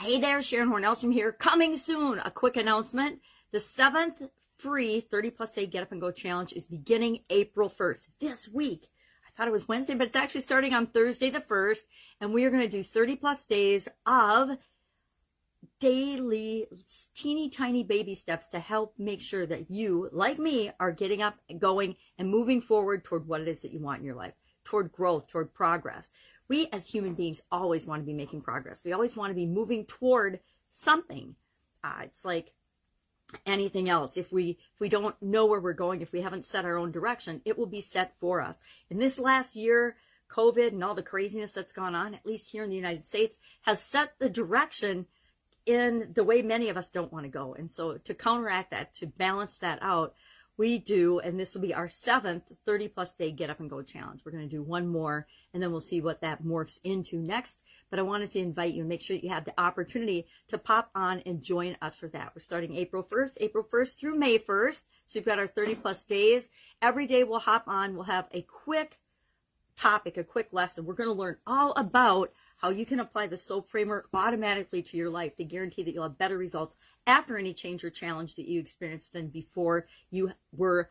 Hey there, Sharon Hornelstrom here. Coming soon, a quick announcement. The seventh free 30 plus day get up and go challenge is beginning April 1st this week. I thought it was Wednesday, but it's actually starting on Thursday the 1st. And we are going to do 30 plus days of daily teeny tiny baby steps to help make sure that you, like me, are getting up and going and moving forward toward what it is that you want in your life, toward growth, toward progress. We as human beings always want to be making progress. We always want to be moving toward something. Uh, it's like anything else if we if we don't know where we're going if we haven't set our own direction it will be set for us in this last year covid and all the craziness that's gone on at least here in the united states has set the direction in the way many of us don't want to go and so to counteract that to balance that out we do, and this will be our seventh 30 plus day get up and go challenge. We're going to do one more and then we'll see what that morphs into next. But I wanted to invite you and make sure you have the opportunity to pop on and join us for that. We're starting April 1st, April 1st through May 1st. So we've got our 30 plus days. Every day we'll hop on, we'll have a quick topic, a quick lesson. We're going to learn all about how you can apply the SOAP framework automatically to your life to guarantee that you'll have better results after any change or challenge that you experienced than before you were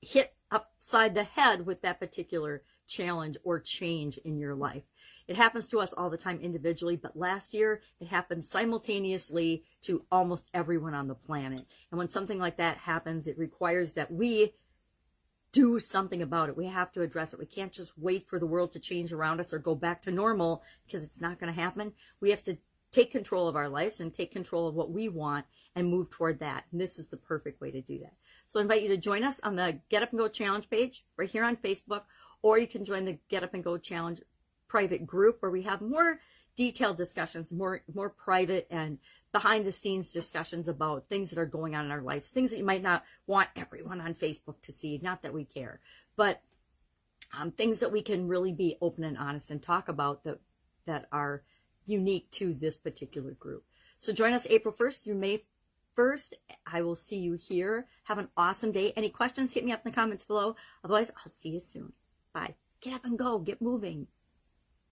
hit upside the head with that particular challenge or change in your life. It happens to us all the time individually, but last year it happened simultaneously to almost everyone on the planet. And when something like that happens, it requires that we do something about it. We have to address it. We can't just wait for the world to change around us or go back to normal because it's not going to happen. We have to take control of our lives and take control of what we want and move toward that. And this is the perfect way to do that. So I invite you to join us on the Get Up and Go Challenge page right here on Facebook, or you can join the Get Up and Go Challenge private group where we have more detailed discussions, more more private and behind the scenes discussions about things that are going on in our lives, things that you might not want everyone on Facebook to see. Not that we care, but um, things that we can really be open and honest and talk about that that are unique to this particular group. So join us April 1st through May 1st. I will see you here. Have an awesome day. Any questions, hit me up in the comments below. Otherwise, I'll see you soon. Bye. Get up and go. Get moving.